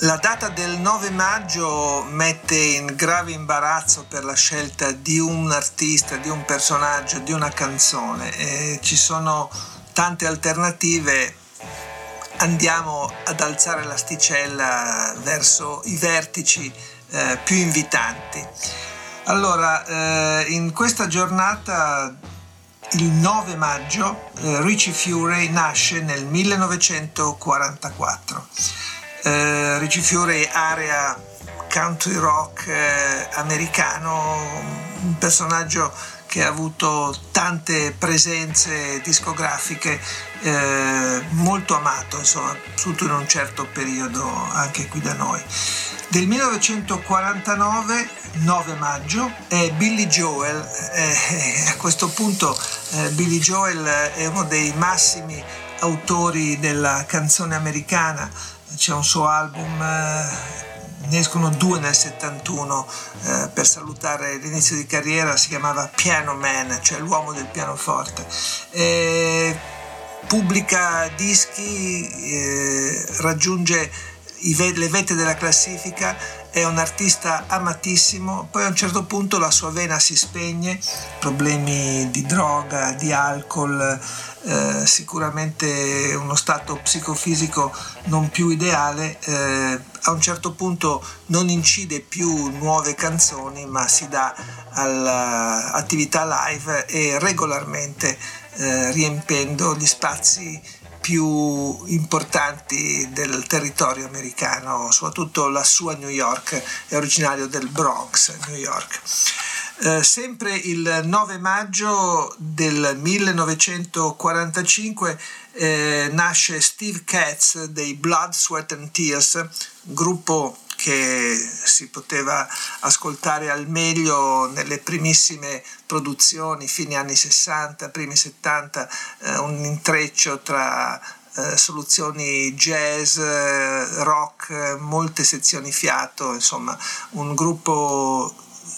La data del 9 maggio mette in grave imbarazzo per la scelta di un artista, di un personaggio, di una canzone. E ci sono tante alternative. Andiamo ad alzare l'asticella verso i vertici eh, più invitanti. Allora, eh, in questa giornata il 9 maggio eh, Richie Fury nasce nel 1944 eh, area country rock eh, americano, un personaggio che ha avuto tante presenze discografiche, eh, molto amato, insomma, soprattutto in un certo periodo anche qui da noi. Del 1949, 9 maggio, è Billy Joel. Eh, a questo punto eh, Billy Joel è uno dei massimi autori della canzone americana c'è un suo album, eh, ne escono due nel 71 eh, per salutare l'inizio di carriera, si chiamava Piano Man, cioè l'uomo del pianoforte. E pubblica dischi, eh, raggiunge le vette della classifica, è un artista amatissimo, poi a un certo punto la sua vena si spegne, problemi di droga, di alcol, eh, sicuramente uno stato psicofisico non più ideale, eh, a un certo punto non incide più nuove canzoni ma si dà all'attività live e regolarmente eh, riempendo gli spazi più importanti del territorio americano, soprattutto la sua New York, è originario del Bronx, New York. Eh, sempre il 9 maggio del 1945 eh, nasce Steve Katz dei Blood, Sweat and Tears, gruppo che si poteva ascoltare al meglio nelle primissime produzioni, fine anni 60, primi 70, eh, un intreccio tra eh, soluzioni jazz, rock, molte sezioni fiato, insomma un gruppo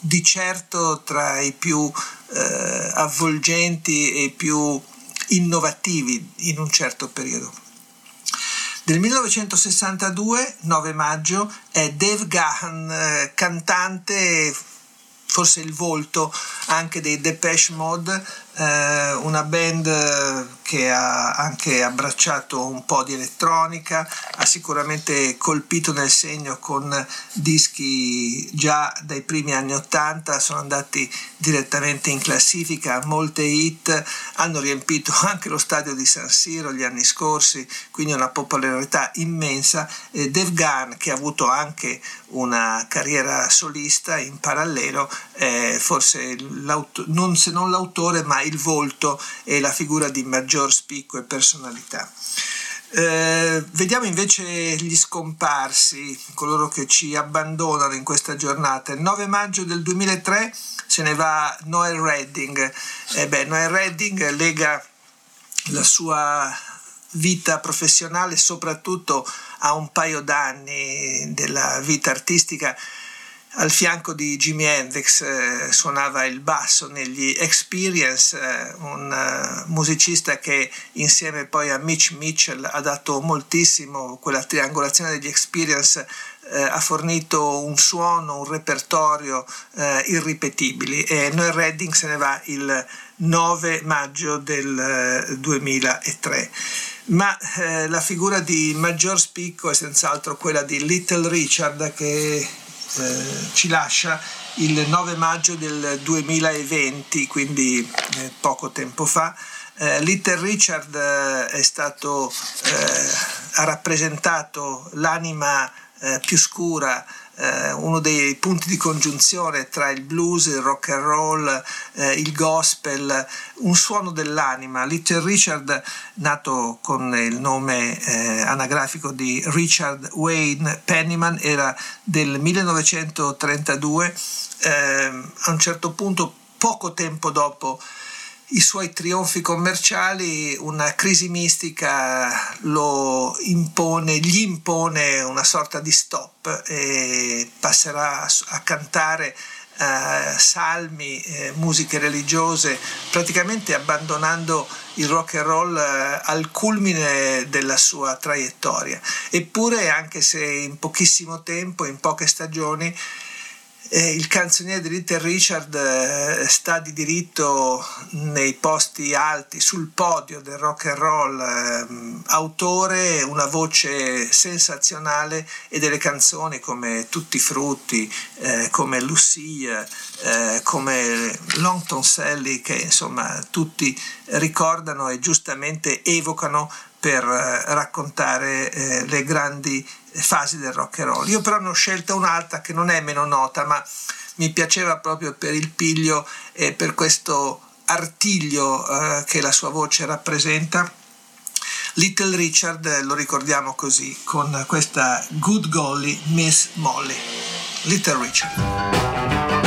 di certo tra i più eh, avvolgenti e più innovativi in un certo periodo. Del 1962, 9 maggio, è Dave Gahan, eh, cantante, forse il volto anche dei Depeche Mode, eh, una band che ha anche abbracciato un po' di elettronica, ha sicuramente colpito nel segno con dischi già dai primi anni 80, sono andati direttamente in classifica, molte hit, hanno riempito anche lo stadio di San Siro gli anni scorsi, quindi una popolarità immensa. E Dave Gunn, che ha avuto anche una carriera solista in parallelo, è forse non se non l'autore ma il volto e la figura di maggior spicco e personalità. Eh, vediamo invece gli scomparsi, coloro che ci abbandonano in questa giornata. Il 9 maggio del 2003 se ne va Noel Redding. Eh beh, Noel Redding lega la sua vita professionale soprattutto a un paio d'anni della vita artistica al fianco di Jimi Hendrix eh, suonava il basso negli Experience, eh, un uh, musicista che insieme poi a Mitch Mitchell ha dato moltissimo, quella triangolazione degli Experience eh, ha fornito un suono, un repertorio eh, irripetibili. E Noel Redding se ne va il 9 maggio del 2003 eh, ma eh, la figura di maggior spicco è senz'altro quella di Little Richard che eh, ci lascia il 9 maggio del 2020, quindi eh, poco tempo fa. Eh, Little Richard eh, è stato, eh, ha rappresentato l'anima più scura eh, uno dei punti di congiunzione tra il blues, il rock and roll, eh, il gospel, un suono dell'anima. Little Richard, nato con il nome eh, anagrafico di Richard Wayne Pennyman, era del 1932, ehm, a un certo punto, poco tempo dopo i suoi trionfi commerciali, una crisi mistica lo impone, gli impone una sorta di stop e passerà a cantare eh, salmi, eh, musiche religiose, praticamente abbandonando il rock and roll eh, al culmine della sua traiettoria. Eppure, anche se in pochissimo tempo, in poche stagioni, eh, il canzoniere di Little Richard eh, sta di diritto nei posti alti, sul podio del rock and roll, eh, autore, una voce sensazionale e delle canzoni come Tutti i frutti, eh, come Lucia, eh, come Longton Sally che insomma tutti ricordano e giustamente evocano per eh, raccontare le grandi fasi del rock and roll. Io però ne ho scelta un'altra che non è meno nota, ma mi piaceva proprio per il piglio e per questo artiglio eh, che la sua voce rappresenta. Little Richard lo ricordiamo così, con questa Good Golly Miss Molly. Little Richard.